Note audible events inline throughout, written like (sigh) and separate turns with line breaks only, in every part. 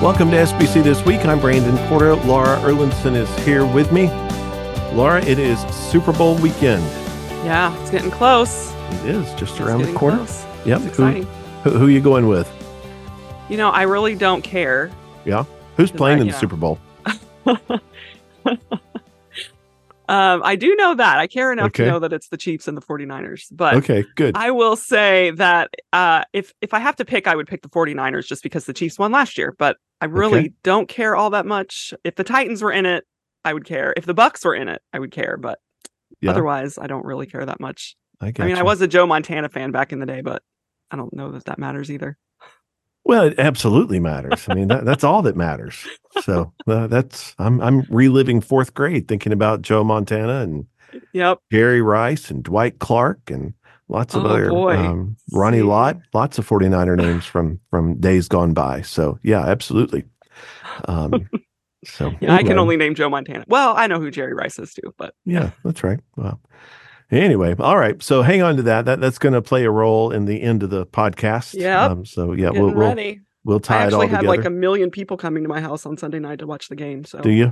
Welcome to SBC This Week. I'm Brandon Porter. Laura Erlinson is here with me. Laura, it is Super Bowl weekend.
Yeah, it's getting close.
It is just
It's
around the corner.
close.
Yep.
It's
Who, who, who you going with?
You know, I really don't care.
Yeah. Who's playing
I-
in the
know.
Super Bowl? (laughs)
Um, I do know that. I care enough
Okay.
to know that it's the Chiefs and the 49ers. But
Okay, good.
I will say that uh, if if I have to pick, I would pick the 49ers just because the Chiefs won last year. But I really
Okay.
don't care all that much. If the Titans were in it, I would care. If the Bucks were in it, I would care. But
yeah,
otherwise, I don't really care that much.
I,
I mean, I was a Joe Montana fan back in the day, but I don't know that that matters either.
Well, it absolutely matters. I mean, that, that's all that matters. So uh, that's I'm I'm reliving fourth grade, thinking about Joe Montana and
Yep.
Jerry Rice and Dwight Clark and lots of
Oh,
other um, Ronnie
See?
Lott, lots of 49er names from from days gone by. So yeah, absolutely. Um, so (laughs)
Yeah, I can only name Joe Montana. Well, I know who Jerry Rice is too, but
yeah, that's right. Well, anyway, all right. So hang on to that. That that's going to play a role in the end of the podcast.
Yep.
Um, so yeah,
getting
we'll we'll, we'll
I
tie it all
together. I actually
together.
like a million people coming to my house on Sunday night to watch the game, so
Do you?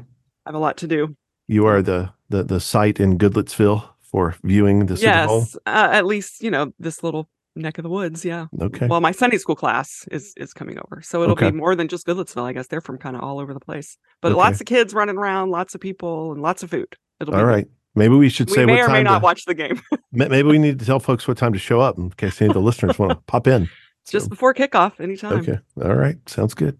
I have a lot to do.
You are the the the site in Goodlettsville for viewing the Super Bowl.
yes, uh, at least you know this little neck of the woods. Yeah.
Okay.
Well, my Sunday school class is is coming over, so it'll
Okay.
be more than just Goodlettsville. I guess they're from kind of all over the place, but
Okay.
lots of kids running around, lots of people, and lots of food. It'll be
all
good.
right. Maybe we should say We
may
what
or may not
to,
watch the game. (laughs)
maybe we need to tell folks what time to show up in case any of the listeners want to (laughs) pop in.
It's just before kickoff, anytime.
Okay. All right. Sounds good.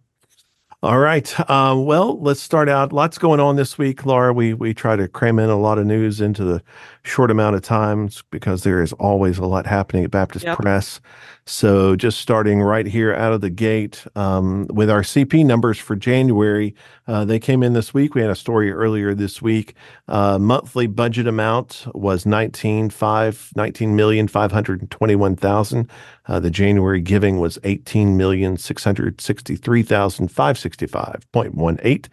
All right. Um, well, let's start out. Lots going on this week, Laura. We we try to cram in a lot of news into the short amount of times because there is always a lot happening at Baptist
Yep.
Press. So just starting right here out of the gate um, with our CP numbers for January, uh, they came in this week. We had a story earlier this week. Uh, monthly budget amount was 19, 5, 19 million, 521,000. Uh, the January giving was 18,663,565.18.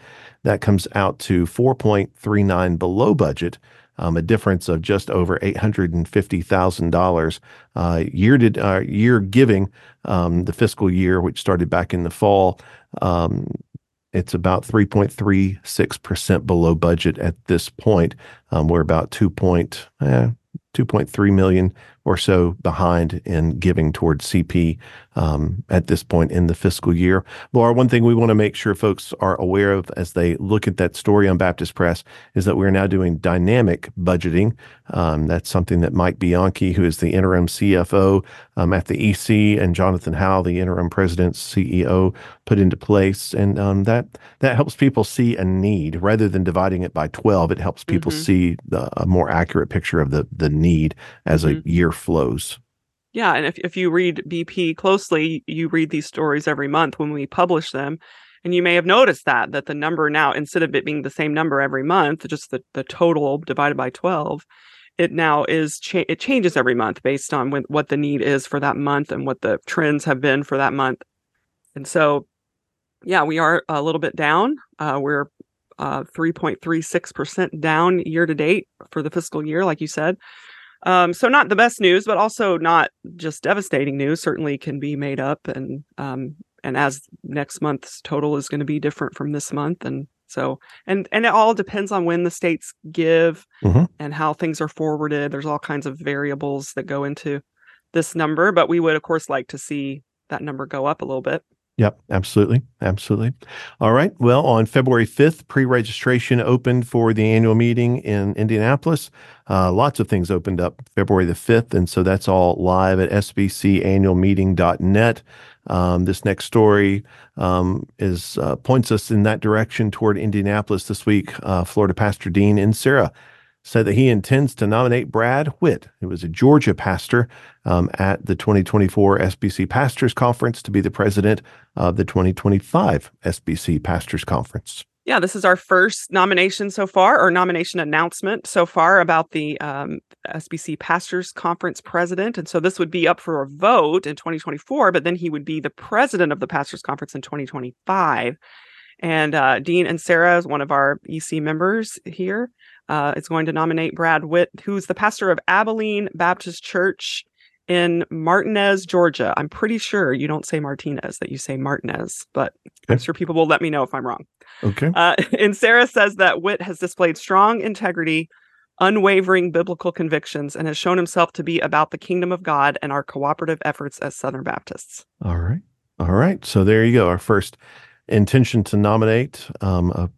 That comes out to 4.39 below budget, um, a difference of just over $850,000. Uh, year to uh, year giving, um, the fiscal year, which started back in the fall, um, it's about 3.36% below budget at this point. Um, we're about 2 point, eh, 2.3 million or so behind in giving towards CP um, at this point in the fiscal year. Laura, one thing we want to make sure folks are aware of as they look at that story on Baptist Press is that we're now doing dynamic budgeting. Um, that's something that Mike Bianchi, who is the interim CFO um, at the EC, and Jonathan Howe, the interim president CEO, put into place, and um, that that helps people see a need rather than dividing it by twelve. It helps people
Mhm.
see the, a more accurate picture of the the need as a year flows.
Yeah, and if if you read BP closely, you read these stories every month when we publish them. And you may have noticed that that the number now, instead of it being the same number every month, just the, the total divided by 12, it now is cha- it changes every month based on when, what the need is for that month and what the trends have been for that month. And so, yeah, we are a little bit down. Uh, we're uh, 3.36% down year to date for the fiscal year, like you said. Um, so not the best news, but also not just devastating news. Certainly can be made up, and um, and as next month's total is going to be different from this month, and so and and it all depends on when the states give
Mhm.
and how things are forwarded. There's all kinds of variables that go into this number, but we would of course like to see that number go up a little bit.
Yep, absolutely. Absolutely. All right. Well, on February 5th, pre registration opened for the annual meeting in Indianapolis. Uh, lots of things opened up February the 5th. And so that's all live at sbcannualmeeting.net. Um, this next story um, is uh, points us in that direction toward Indianapolis this week. Uh, Florida Pastor Dean Inserra said that he intends to nominate Brad Whitt, who was a Georgia pastor um, at the 2024 SBC Pastors Conference, to be the president of the 2025 SBC Pastors Conference.
Yeah, this is our first nomination so far, or nomination announcement so far about the um, SBC Pastors Conference president. And so this would be up for a vote in 2024, but then he would be the president of the Pastors Conference in 2025. And uh, Dean Inserra, is one of our EC members here, uh, is going to nominate Brad Whitt, who's the pastor of Abilene Baptist Church in Martinez, Georgia. I'm pretty sure you don't say Martinez, that you say Martinez, but I'm sure people will let me know if I'm wrong.
Okay.
Uh, (laughs) Inserra says that Whitt has displayed strong integrity, unwavering biblical convictions, and has shown himself to be about the kingdom of God and our cooperative efforts as Southern Baptists.
All right. All right. So there you go. Our first intention to nominate um, a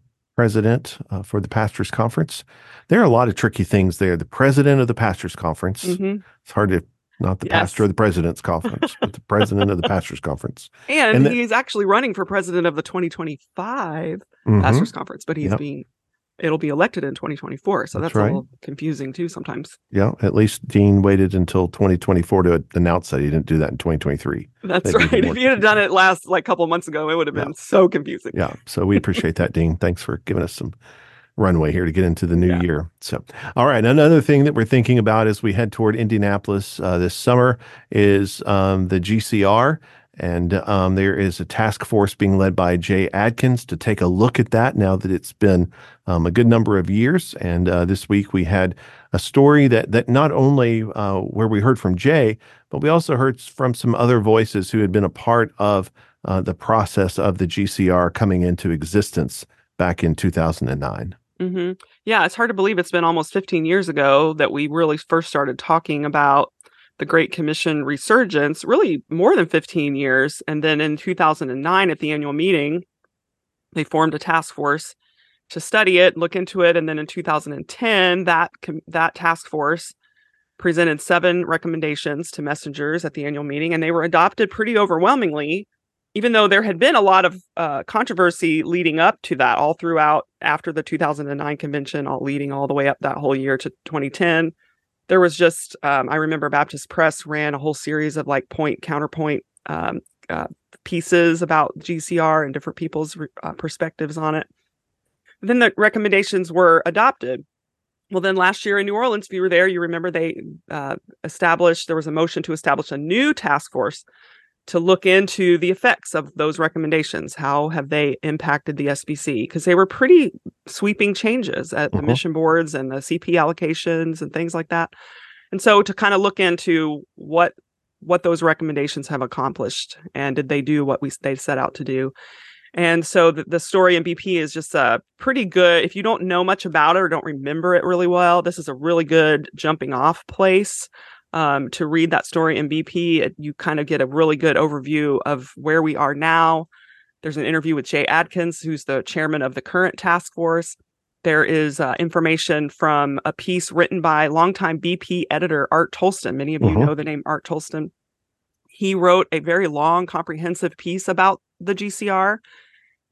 president uh, for the pastors conference. There are a lot of tricky things there. The president of the pastors conference.
Mhm.
It's hard to not the
Yes.
pastor of the president's (laughs) conference, but the president of the pastors conference.
And,
And the-
he's actually running for president of the 2025
Mhm.
pastors conference, but he's
Yep.
being it'll be elected in 2024. So
That's
that's,
right.
a little confusing too sometimes.
Yeah. At least Dean waited until 2024 to announce that he didn't do that in 2023.
That's
That'd
right. If you had done it last like couple of months ago, it would have been so confusing.
Yeah. So we appreciate that, Dean. Thanks for giving us some runway here to get into the new
Yeah.
year. So, all right. Another thing that we're thinking about as we head toward Indianapolis uh, this summer is um, the GCR. And um, there is a task force being led by Jay Adkins to take a look at that now that it's been um, a good number of years. And uh, this week we had a story that that not only uh, where we heard from Jay, but we also heard from some other voices who had been a part of uh, the process of the GCR coming into existence back in 2009.
hmm Yeah, it's hard to believe it's been almost 15 years ago that we really first started talking about the Great Commission resurgence, really more than 15 years. And then in 2009, at the annual meeting, they formed a task force to study it, look into it. And then in 2010, that, that task force presented seven recommendations to messengers at the annual meeting, and they were adopted pretty overwhelmingly even though there had been a lot of uh, controversy leading up to that all throughout after the 2009 convention all leading all the way up that whole year to 2010 there was just um, i remember baptist press ran a whole series of like point counterpoint um, uh, pieces about gcr and different people's uh, perspectives on it. Then the recommendations were adopted. Well then last year in new orleans if you were there you remember they uh, established there was a motion to establish a new task force to look into the effects of those recommendations. How have they impacted the SBC? Because they were pretty sweeping changes at the
Mhm.
mission boards and the CP allocations and things like that. And so to kind of look into what what those recommendations have accomplished and did they do what we they set out to do. And so the, the story in BP is just a pretty good. If you don't know much about it or don't remember it really well, this is a really good jumping off place um, to read that story in BP. You kind of get a really good overview of where we are now. There's an interview with Jay Adkins, who's the chairman of the current task force. There is uh, information from a piece written by longtime BP editor Art Toalston. Many of you
Mhm.
know the name Art Toalston. He wrote a very long, comprehensive piece about the GCR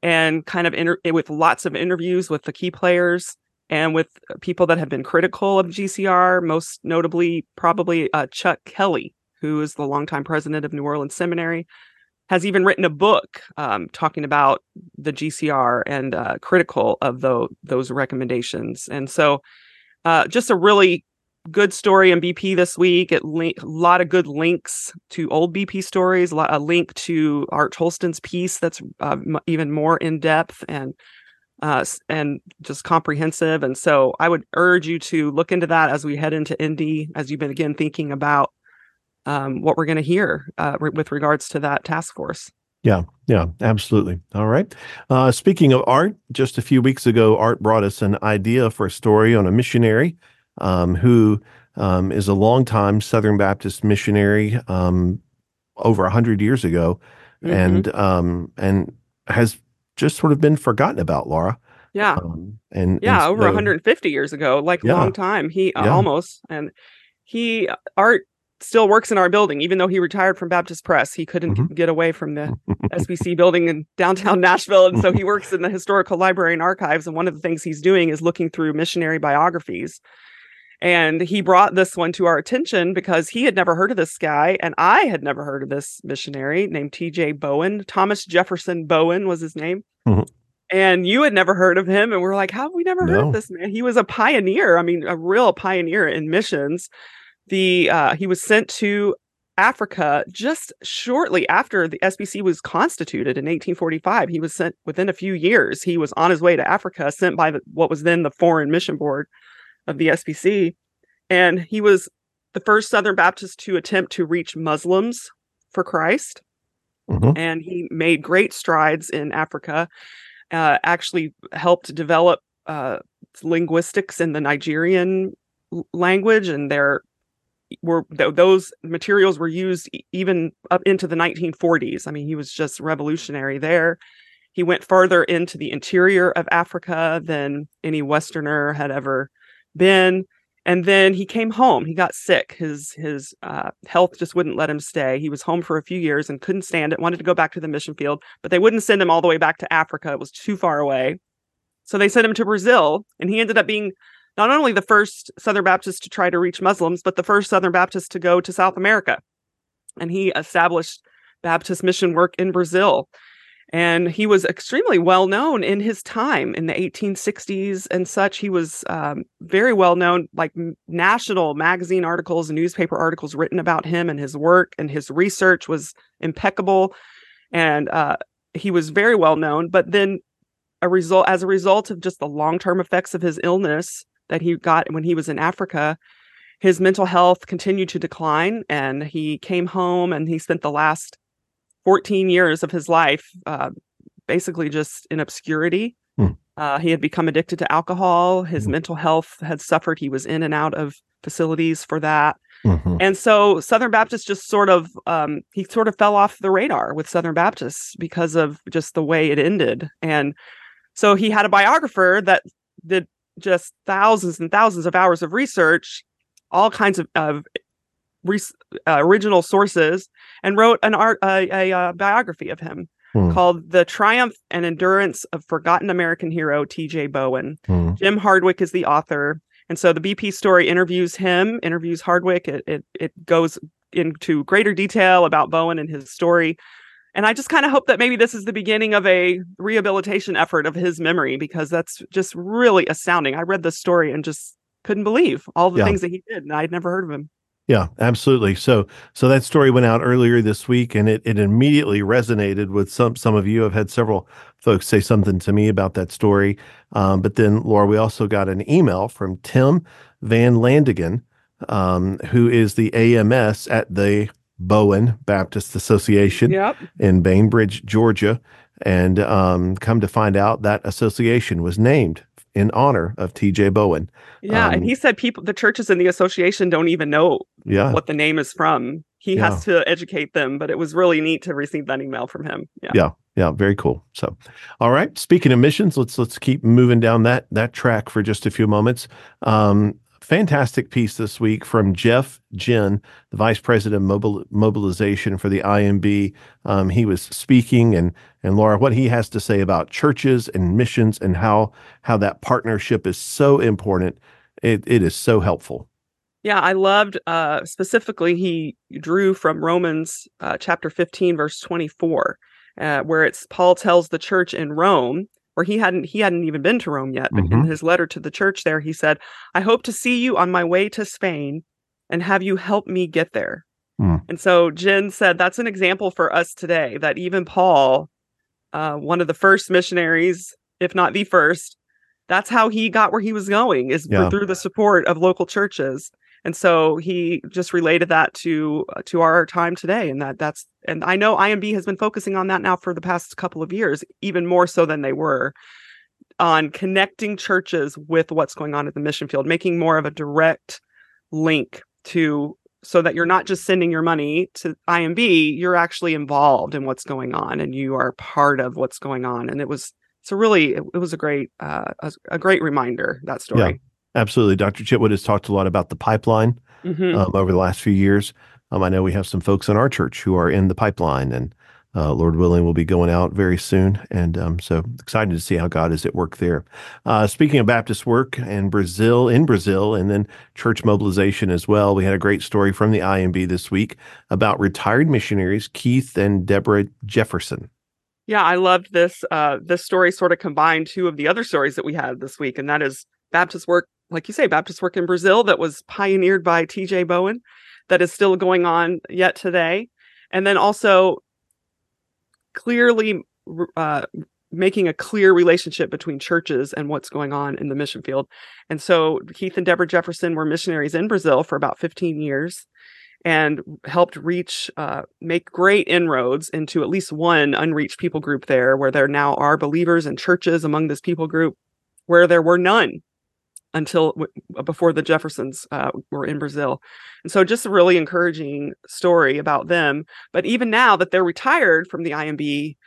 and kind of inter- with lots of interviews with the key players and with people that have been critical of GCR, most notably probably uh, Chuck Kelly, who is the longtime president of New Orleans Seminary, has even written a book um, talking about the GCR and uh, critical of tho- those recommendations. And so, uh, just a really good story in BP this week. It link a lot of good links to old BP stories. A, link to Art Toalston's piece that's uh, even more in depth and uh, and just comprehensive. And so I would urge you to look into that as we head into Indy, as you've been again thinking about um, what we're going to hear uh, re- with regards to that task force.
Yeah, yeah, absolutely. All right. Uh, speaking of art, just a few weeks ago, Art brought us an idea for a story on a missionary um, who um, is a longtime Southern Baptist missionary um, over a hundred years ago,
Mhm.
and um, and has just sort of been forgotten about, Laura.
yeah,
Um, and
yeah,
and
over
so-
150 years ago, like a
Yeah.
long time. He uh,
Yeah.
almost and he Art still works in our building, even though he retired from Baptist Press. He couldn't
Mhm.
get away from the (laughs) SBC building in downtown Nashville. And so he works in the (laughs) historical library and archives. And one of the things he's doing is looking through missionary biographies. And he brought this one to our attention because he had never heard of this guy. And I had never heard of this missionary named TJ Bowen. Thomas Jefferson Bowen was his name.
Mhm.
And you had never heard of him. And we're like, how have we never heard of this man? He was a pioneer. I mean, a real pioneer in missions. The uh, he was sent to Africa just shortly after the SBC was constituted in 1845. He was sent within a few years. He was on his way to Africa, sent by the, what was then the Foreign Mission Board of the SBC, and he was the first Southern Baptist to attempt to reach Muslims for Christ.
Mhm.
And he made great strides in Africa, uh, actually helped develop uh, linguistics in the Nigerian language, and there were th- those materials were used even up into the 1940s. I mean, he was just revolutionary there. He went further into the interior of Africa than any Westerner had ever been. And then he came home. He got sick. His his uh, health just wouldn't let him stay. He was home for a few years and couldn't stand it. Wanted to go back to the mission field, but they wouldn't send him all the way back to Africa. It was too far away. So they sent him to Brazil, and he ended up being not only the first Southern Baptist to try to reach Muslims, but the first Southern Baptist to go to South America. And he established Baptist mission work in Brazil. And he was extremely well known in his time in the 1860s and such. He was um, very well known, like national magazine articles and newspaper articles written about him and his work, and his research was impeccable. And uh, he was very well known. But then, a result as a result of just the long term effects of his illness that he got when he was in Africa, his mental health continued to decline, and he came home and he spent the last 14 years of his life uh, basically just in obscurity.
Hmm.
Uh, he had become addicted to alcohol. His
Hmm.
mental health had suffered. He was in and out of facilities for that.
Mhm.
And so Southern Baptist just sort of um, he sort of fell off the radar with Southern Baptists because of just the way it ended. And so he had a biographer that did just thousands and thousands of hours of research, all kinds of, of res- uh, original sources, and wrote an art a, a, uh biography of him
Hmm.
called "The Triumph and Endurance of Forgotten American Hero T.J. Bowen."
Mhm.
Jim Hardwick is the author. And so the BP story interviews him, interviews Hardwick. It it, it goes into greater detail about Bowen and his story. And I just kind of hope that maybe this is the beginning of a rehabilitation effort of his memory because that's just really astounding. I read the story and just couldn't believe all the
Yeah.
things that he did. And I'd never heard of him.
Yeah, absolutely. So so that story went out earlier this week and it, it immediately resonated with some some of you. I've had several folks say something to me about that story. Um, but then Laura, we also got an email from Tim Van Landigan, um, who is the AMS at the Bowen Baptist Association
Yep.
in Bainbridge, Georgia. And um, come to find out that association was named in honor of TJ Bowen.
Yeah.
Um,
and he said people, the churches in the association don't even know
Yeah.
what the name is from. He has to educate them, but it was really neat to receive that email from him. Yeah.
Yeah. Yeah, very cool. So, all right. Speaking of missions, let's let's keep moving down that that track for just a few moments. Um, fantastic piece this week from Jeff Ginn, the Vice President of Mobile, Mobilization for the IMB. Um, he was speaking, and and Laura, what he has to say about churches and missions and how how that partnership is so important. It it is so helpful.
Yeah, I loved uh, specifically he drew from Romans uh, chapter 15 verse 24 uh, where it's Paul tells the church in Rome where he hadn't he hadn't even been to Rome yet but in
Mhm.
his letter to the church there he said I hope to see you on my way to Spain and have you help me get there.
Hmm.
And so Ginn said that's an example for us today that even Paul uh, one of the first missionaries if not the first that's how he got where he was going is
Yeah.
through the support of local churches and so he just related that to uh, to our time today and that that's and i know imb has been focusing on that now for the past couple of years even more so than they were on connecting churches with what's going on at the mission field making more of a direct link to so that you're not just sending your money to imb you're actually involved in what's going on and you are part of what's going on. And it was it's a really it, it was a great uh a, a great reminder that story
Absolutely. Dr. Chitwood has talked a lot about the pipeline.
Mhm.
um, over the last few years. Um, I know we have some folks in our church who are in the pipeline, and uh, Lord willing, will be going out very soon. And um, so excited to see how God is at work there. Uh, speaking of Baptist work in Brazil, in Brazil, and then church mobilization as well, we had a great story from the IMB this week about retired missionaries Keith and Deborah Jefferson.
Yeah, I loved this. Uh, this story sort of combined two of the other stories that we had this week, and that is Baptist work, like you say, Baptist work in Brazil that was pioneered by T.J. Bowen, that is still going on yet today, and then also clearly uh, making a clear relationship between churches and what's going on in the mission field. And so Keith and Deborah Jefferson were missionaries in Brazil for about 15 years and helped reach, uh, make great inroads into at least one unreached people group there, where there now are believers and churches among this people group where there were none until before the Jeffersons uh, were in Brazil. And so just a really encouraging story about them. But even now that they're retired from the IMB,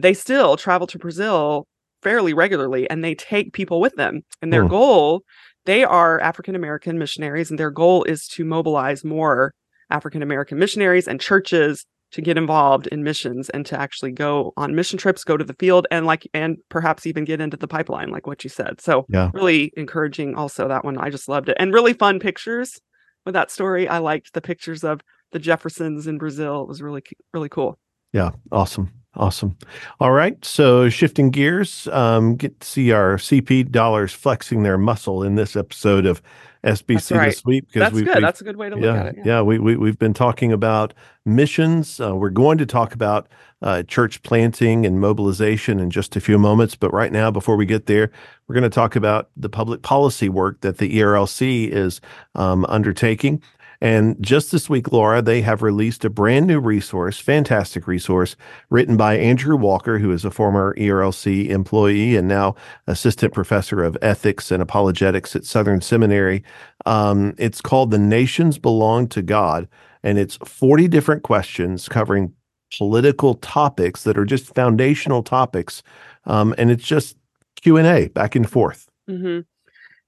they still travel to Brazil fairly regularly and they take people with them. And their
Hmm.
goal, they are African American missionaries, and their goal is to mobilize more African American missionaries and churches to get involved in missions and to actually go on mission trips, go to the field, and like, and perhaps even get into the pipeline, like what you said. So,
Yeah.
really encouraging. Also, that one I just loved it, and really fun pictures with that story. I liked the pictures of the Jeffersons in Brazil. It was really, really cool.
Yeah, awesome. Awesome. All right. So shifting gears, um, get to see our CP dollars flexing their muscle in this episode of SBC
right.
this week because
That's
we,
good.
we've-
That's a good way to look
yeah,
at it.
yeah, we, we we've been talking about missions. Uh, we're going to talk about uh, church planting and mobilization in just a few moments. But right now, before we get there, we're going to talk about the public policy work that the ERLC is um, undertaking. And just this week, Laura, they have released a brand new resource, fantastic resource, written by Andrew Walker, who is a former ERLC employee and now assistant professor of ethics and apologetics at Southern Seminary. Um, it's called The Nations Belong to God, and it's 40 different questions covering political topics that are just foundational topics. Um, and it's just Q&A back and forth.
hmm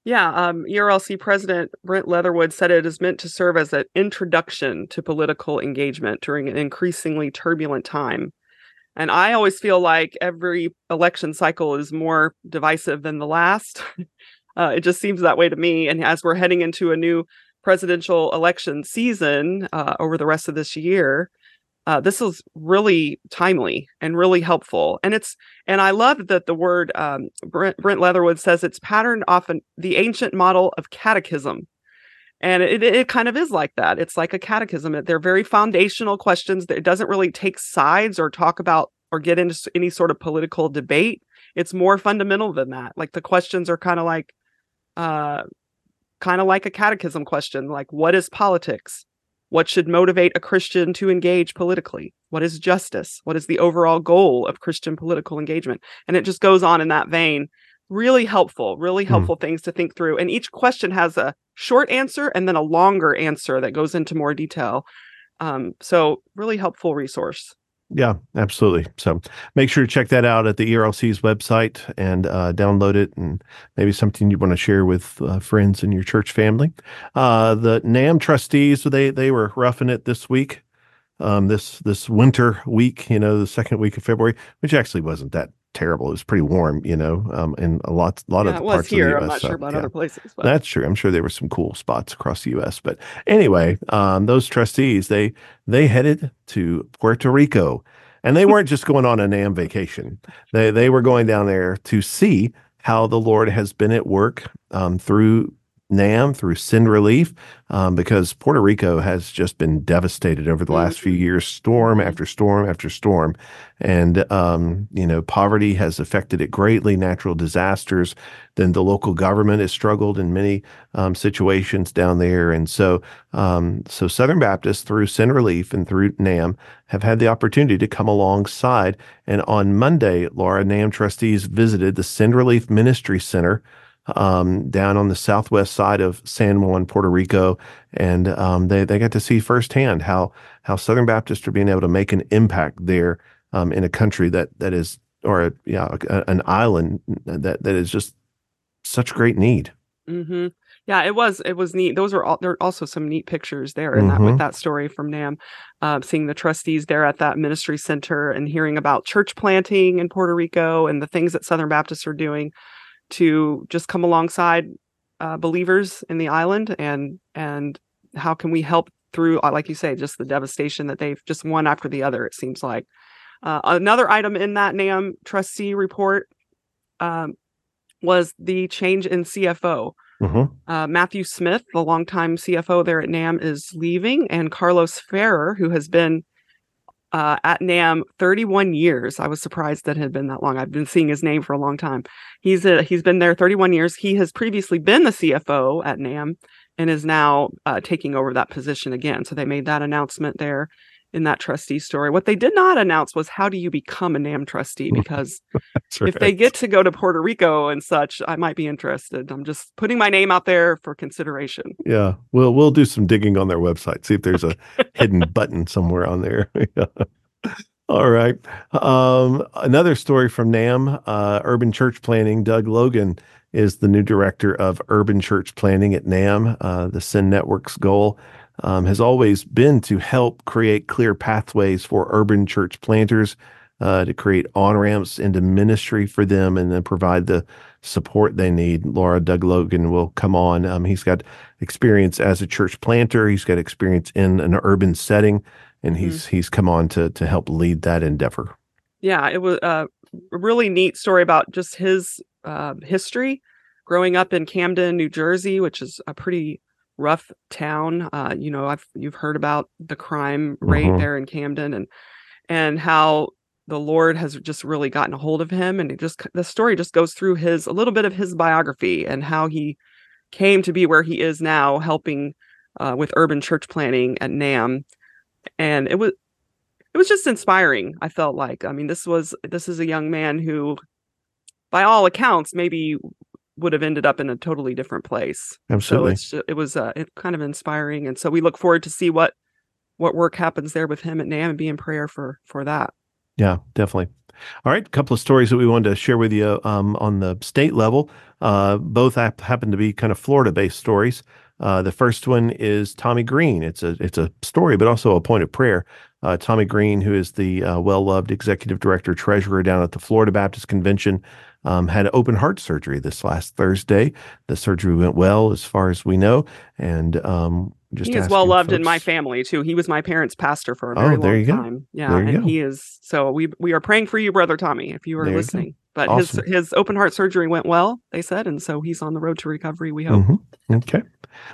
Yeah, um, ERLC President Brent Leatherwood said it is meant to serve as an introduction to political engagement during an increasingly turbulent time. And I always feel like every election cycle is more divisive than the last. (laughs) uh, it just seems that way to me. And as we're heading into a new presidential election season uh, over the rest of this year, uh, this is really timely and really helpful. And it's and I love that the word um, Brent, Brent Leatherwood says it's patterned off an, the ancient model of catechism. And it, it kind of is like that. It's like a catechism. They're very foundational questions that it doesn't really take sides or talk about or get into any sort of political debate. It's more fundamental than that. Like the questions are kind of like, uh, kind of like a catechism question, like what is politics? What should motivate a Christian to engage politically? What is justice? What is the overall goal of Christian political engagement? And it just goes on in that vein. Really helpful, really
Hmm.
helpful things to think through. And each question has a short answer and then a longer answer that goes into more detail. Um, so, really helpful resource.
Yeah, absolutely. So make sure to check that out at the ERLC's website and uh, download it, and maybe something you want to share with uh, friends in your church family. Uh, the NAM trustees they they were roughing it this week, um, this this winter week. You know, the second week of February, which actually wasn't that terrible. It was pretty warm. You know, um, in a lot lot
Yeah,
of
it
the
was
parts
here.
of the
I'm not sure about
yeah.
other places, but
That's true. I'm sure there were some cool spots across the U.S. But anyway, um, those trustees they they headed to Puerto Rico, and they weren't just going on a NAM vacation. They they were going down there to see how the Lord has been at work um, through NAM, through Send Relief, um, because Puerto Rico has just been devastated over the last few
Mhm.
years, storm
Mhm.
after storm after storm, and um, you know poverty has affected it greatly. Natural disasters. Then the local government has struggled in many um, situations down there, and so um, so Southern Baptists through Send Relief and through NAM have had the opportunity to come alongside. And on Monday, Laura NAM trustees visited the Send Relief Ministry Center um, down on the southwest side of San Juan, Puerto Rico, and um, they they got to see firsthand how how Southern Baptists are being able to make an impact there um, in a country that that is or a, yeah a, an island that that is just such great need.
hmm Yeah, it was. It was neat. Those are all. There are also some neat pictures there in that with
Mhm.
that story from Nam, uh, seeing the trustees there at that ministry center and hearing about church planting in Puerto Rico and the things that Southern Baptists are doing to just come alongside uh, believers in the island and and how can we help through, uh, like you say, just the devastation that they've just one after the other. It seems like uh, another item in that Nam trustee report um, was the change in CFO.
Mhm.
Uh, Matthew Smith, the longtime CFO there at NAM, is leaving, and Carlos Ferrer, who has been uh, at NAM 31 years. I was surprised that it had been that long. I've been seeing his name for a long time. He's a, he's been there 31 years. He has previously been the CFO at NAM and is now uh, taking over that position again. So they made that announcement there in that trustee story. What they did not announce was how do you become a NAM trustee? (laughs) Because if right. they get to go to Puerto Rico and such, I might be interested. I'm just putting my name out there for consideration.
Yeah, we'll we'll do some digging on their website, see if there's a (laughs) hidden button somewhere on there. (laughs) All right. Um, another story from NAM, uh, Urban Church Planning. Doug Logan is the new director of Urban Church Planning at NAM. Uh, the Send Network's goal um, has always been to help create clear pathways for urban church planters uh, to create on ramps into ministry for them and then provide the support they need. Laura Doug Logan will come on. Um, he's got experience as a church planter. He's got experience in an urban setting, and mm-hmm. he's he's come on to to help lead that endeavor.
Yeah, it was a really neat story about just his uh, history growing up in Camden, New Jersey, which is a pretty rough town. Uh, you know, I've you've heard about the crime rate mm-hmm. there in Camden and and how the Lord has just really gotten a hold of him. And it just the story just goes through his a little bit of his biography and how he came to be where he is now, helping uh, with urban church planning at NAM. And it was it was just inspiring. I felt like I mean this was this is a young man who, by all accounts, maybe would have ended up in a totally different place.
Absolutely.
So just, it was uh, it kind of inspiring, and so we look forward to see what what work happens there with him at NAM and be in prayer for for that.
Yeah, definitely. All right, a couple of stories that we wanted to share with you um, on the state level. Uh, both happen to be kind of Florida-based stories. Uh, the first one is Tommy Green. It's a it's a story, but also a point of prayer. Uh, Tommy Green, who is the uh, well-loved executive director treasurer down at the Florida Baptist Convention, um, had open heart surgery this last Thursday. The surgery went well, as far as we know, and um, just
he is well loved in my family too. He was my parents' pastor for a very oh, long time. Go. Yeah, and go. he is. So we we are praying for you, brother Tommy, if you are there listening. You but awesome. his his open heart surgery went well, they said, and so he's on the road to recovery. We hope.
Mm-hmm. Okay.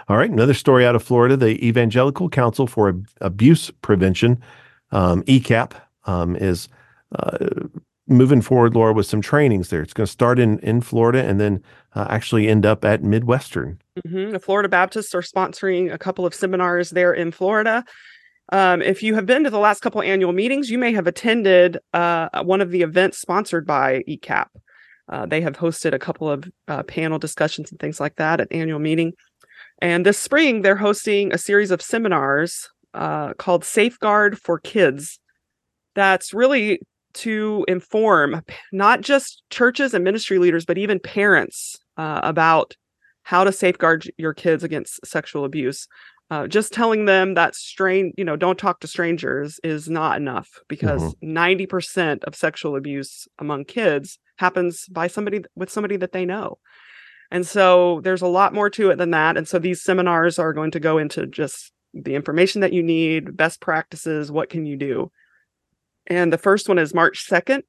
All right. Another story out of Florida: the Evangelical Council for Abuse Prevention, um, ECAP, um, is uh, moving forward, Laura, with some trainings there. It's going to start in in Florida and then uh, actually end up at Midwestern.
Mm-hmm. The Florida Baptists are sponsoring a couple of seminars there in Florida. Um, if you have been to the last couple annual meetings, you may have attended uh, one of the events sponsored by ECAP. Uh, they have hosted a couple of uh, panel discussions and things like that at annual meeting. And this spring, they're hosting a series of seminars uh, called Safeguard for Kids. That's really to inform not just churches and ministry leaders, but even parents uh, about how to safeguard your kids against sexual abuse. Uh, just telling them that strain, you know, don't talk to strangers is not enough because mm-hmm. 90% of sexual abuse among kids happens by somebody with somebody that they know. And so there's a lot more to it than that. And so these seminars are going to go into just the information that you need, best practices, what can you do? And the first one is March 2nd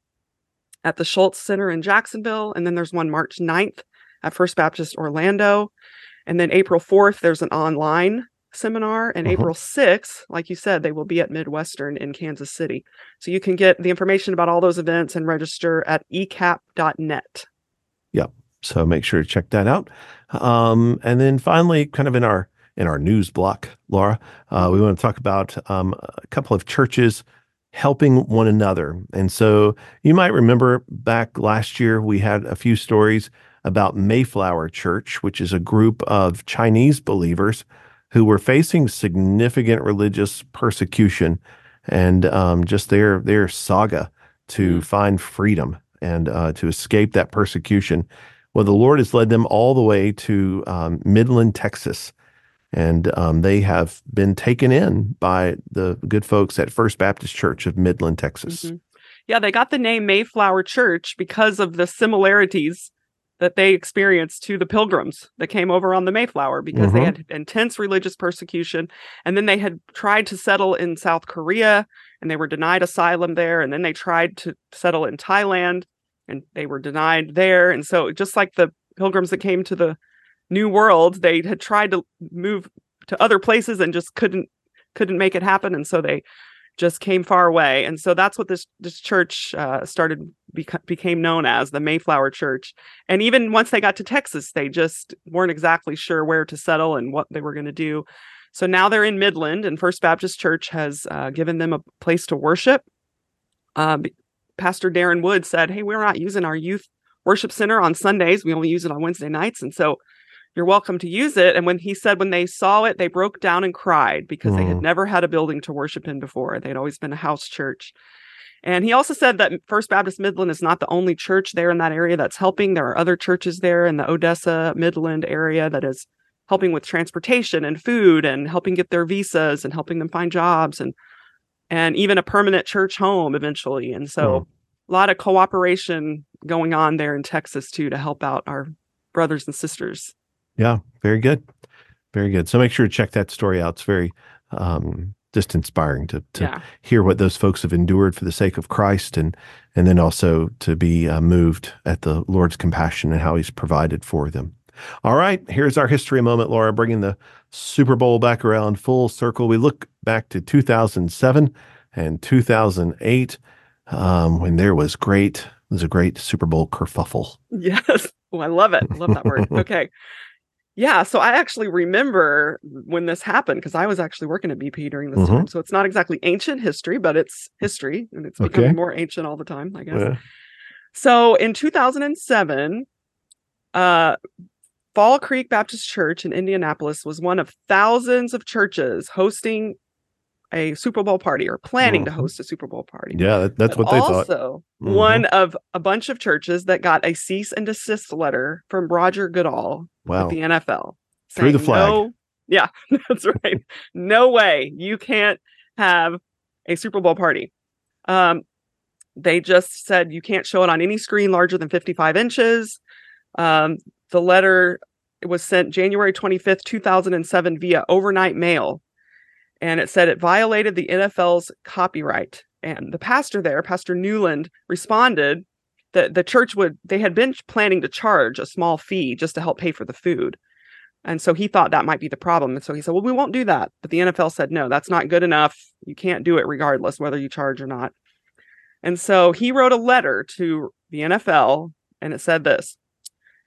at the Schultz Center in Jacksonville. And then there's one March 9th at First Baptist Orlando. And then April 4th, there's an online seminar. And uh-huh. April 6th, like you said, they will be at Midwestern in Kansas City. So you can get the information about all those events and register at ecap.net.
Yep. So make sure to check that out. Um, and then finally, kind of in our in our news block, Laura, uh, we want to talk about um, a couple of churches helping one another. And so you might remember back last year, we had a few stories about Mayflower Church, which is a group of Chinese believers who were facing significant religious persecution and um, just their their saga to mm. find freedom and uh, to escape that persecution. Well, the Lord has led them all the way to um, Midland, Texas, and um, they have been taken in by the good folks at First Baptist Church of Midland, Texas. Mm-hmm.
Yeah, they got the name Mayflower Church because of the similarities that they experienced to the pilgrims that came over on the Mayflower because mm-hmm. they had intense religious persecution. And then they had tried to settle in South Korea and they were denied asylum there. And then they tried to settle in Thailand and they were denied there. And so, just like the pilgrims that came to the new world they had tried to move to other places and just couldn't couldn't make it happen and so they just came far away. And so that's what this this church uh, started beca- became known as the Mayflower Church. And even once they got to Texas, they just weren't exactly sure where to settle and what they were going to do. So now they're in Midland, and First Baptist Church has uh, given them a place to worship. Uh, Pastor Darin Wood said, "Hey, we're not using our youth worship center on Sundays. We only use it on Wednesday nights, and so." You're welcome to use it. And when he said when they saw it, they broke down and cried because mm. they had never had a building to worship in before. They'd always been a house church. And he also said that First Baptist Midland is not the only church there in that area that's helping. There are other churches there in the Odessa Midland area that is helping with transportation and food and helping get their visas and helping them find jobs and and even a permanent church home eventually. And so hmm. a lot of cooperation going on there in Texas too to help out our brothers and sisters.
Yeah, very good. Very good. So make sure to check that story out. It's very um, just inspiring to to yeah. hear what those folks have endured for the sake of Christ, and and then also to be uh, moved at the Lord's compassion and how He's provided for them. All right, here's our history moment, Laura, bringing the Super Bowl back around full circle. We look back to 2007 and 2008 um, when there was great, it was a great Super Bowl kerfuffle.
Yes, oh, I love it. Love that word. (laughs) Okay. Yeah, so I actually remember when this happened because I was actually working at BP during this mm-hmm. time. So it's not exactly ancient history, but it's history and it's becoming okay. more ancient all the time, I guess. Yeah. So in 2007, uh, Fall Creek Baptist Church in Indianapolis was one of thousands of churches hosting a Super Bowl party or planning mm-hmm. to host a Super Bowl party.
Yeah, that, that's but what they
also,
thought.
Also, mm-hmm. one of a bunch of churches that got a cease and desist letter from Roger Goodell wow. the NFL.
Through the flag.
No, yeah, (laughs) that's right. no way. You can't have a Super Bowl party. Um, they just said you can't show it on any screen larger than 55 inches. Um, the letter was sent January 25th, 2007 via overnight mail and it said it violated the NFL's copyright. And the pastor there, Pastor Newland, responded that the church would, they had been planning to charge a small fee just to help pay for the food. And so he thought that might be the problem. And so he said, well, we won't do that. But the NFL said, no, that's not good enough. You can't do it regardless whether you charge or not. And so he wrote a letter to the NFL and it said this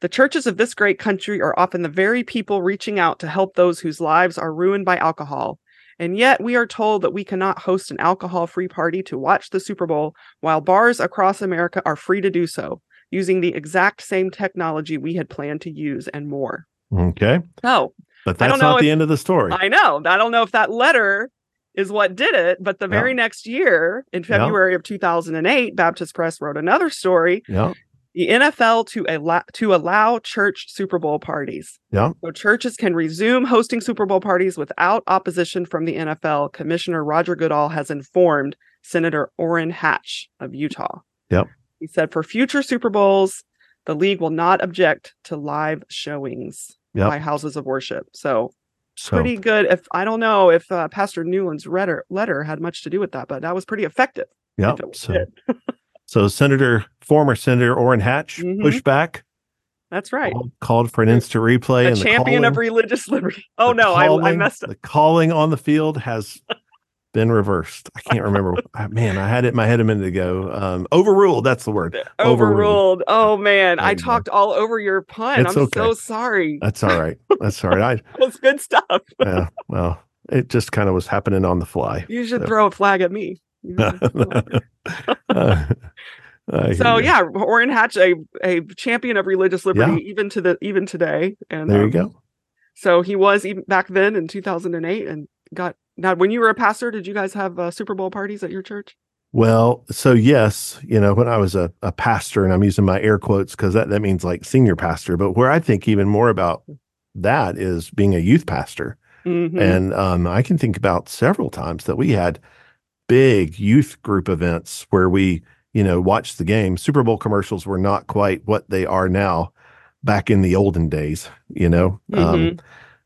The churches of this great country are often the very people reaching out to help those whose lives are ruined by alcohol and yet we are told that we cannot host an alcohol free party to watch the Super Bowl while bars across America are free to do so using the exact same technology we had planned to use and more.
Okay.
Oh,
but that's not
if,
the end of the story.
I know. I don't know if that letter is what did it, but the very next year in February of 2008, Baptist Press wrote another story
yeah
the NFL to allow to allow church Super Bowl parties.
Yeah.
So churches can resume hosting Super Bowl parties without opposition from the NFL. Commissioner Roger Goodell has informed Senator Orrin Hatch of Utah.
Yep.
He said for future Super Bowls, the league will not object to live showings yep. by houses of worship. So, so, pretty good. If I don't know if uh, Pastor Newland's letter letter had much to do with that, but that was pretty effective.
Yeah. So, (laughs) So Senator, former Senator Orrin Hatch mm-hmm. pushed back.
That's right.
Called, called for an instant replay.
A champion
calling,
of religious liberty. (laughs) Oh no, calling, I, I, messed up.
The calling on the field has been reversed. I can't remember. (laughs) man, I had it in my head a minute ago. Um, overruled. That's the word. (laughs)
Overruled. overruled. Oh man, I talked all over your pun. It's I'm okay. so sorry.
That's all right. That's all right. I,
was good stuff.
yeah. Well, it just kind of was happening on the fly.
You should so. throw a flag at me. Uh, (laughs) so (laughs) yeah, Orrin Hatch, a, a champion of religious liberty, yeah. even to the even today. And
there you um, go.
So he was even back then in 2008, and got now. When you were a pastor, did you guys have uh, Super Bowl parties at your church?
Well, so yes, you know, when I was a, a pastor, and I'm using my air quotes because that, that means like senior pastor, but where I think even more about that is being a youth pastor. Mm-hmm. And um, I can think about several times that we had big youth group events where we, you know, watched the game. Super Bowl commercials were not quite what they are now back in the olden days, you know. Um, mm-hmm. Um,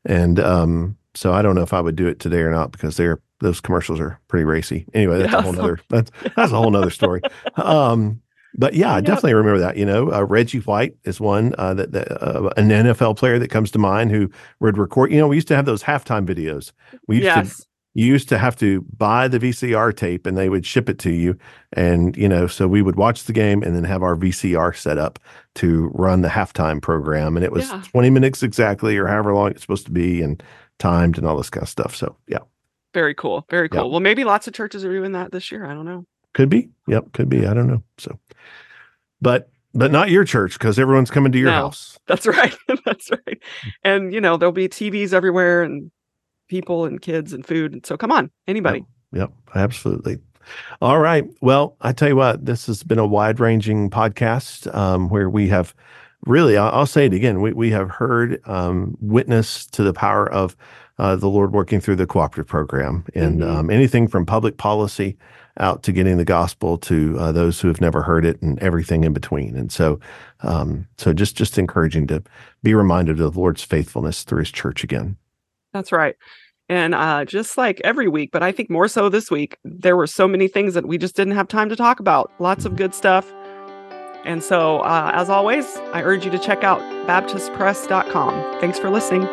and um, so I don't know if I would do it today or not because they're those commercials are pretty racy. Anyway, that's yeah, a whole nother (laughs) that's that's a whole nother story. Um, but yeah, I definitely remember that. You know, uh, Reggie White is one uh, that, that uh, an NFL player that comes to mind who would record. You know, we used to have those halftime videos. We used
yes.
to you used to have to buy the VCR tape and they would ship it to you. And, you know, so we would watch the game and then have our VCR set up to run the halftime program. And it was
Yeah.
20 minutes exactly or however long it's supposed to be and timed and all this kind of stuff. So, yeah,
Very cool. Very
Yeah.
cool. Well, maybe lots of churches are doing that this year. I don't know.
could be. Yep, could be. I don't know. So, but, but not your church because everyone's coming to your
No.
house.
That's (laughs) right. That's right. And you know, there'll be TVs everywhere and people and kids and food. And so come on, anybody.
Yep, absolutely. All right. Well, I tell you what, this has been a wide ranging podcast um, where we have really, I'll, I'll say it again, we, we have heard um, witness to the power of uh, the Lord working through the cooperative program and
Mhm.
um, anything from public policy out to getting the gospel to uh, those who have never heard it and everything in between. And so, um, so just just encouraging to be reminded of the Lord's faithfulness through His church again.
That's right. And uh, just like every week, but I think more so this week, there were so many things that we just didn't have time to talk about. Lots of good stuff. And so, uh, as always, I urge you to check out baptistpress.com. Thanks for listening.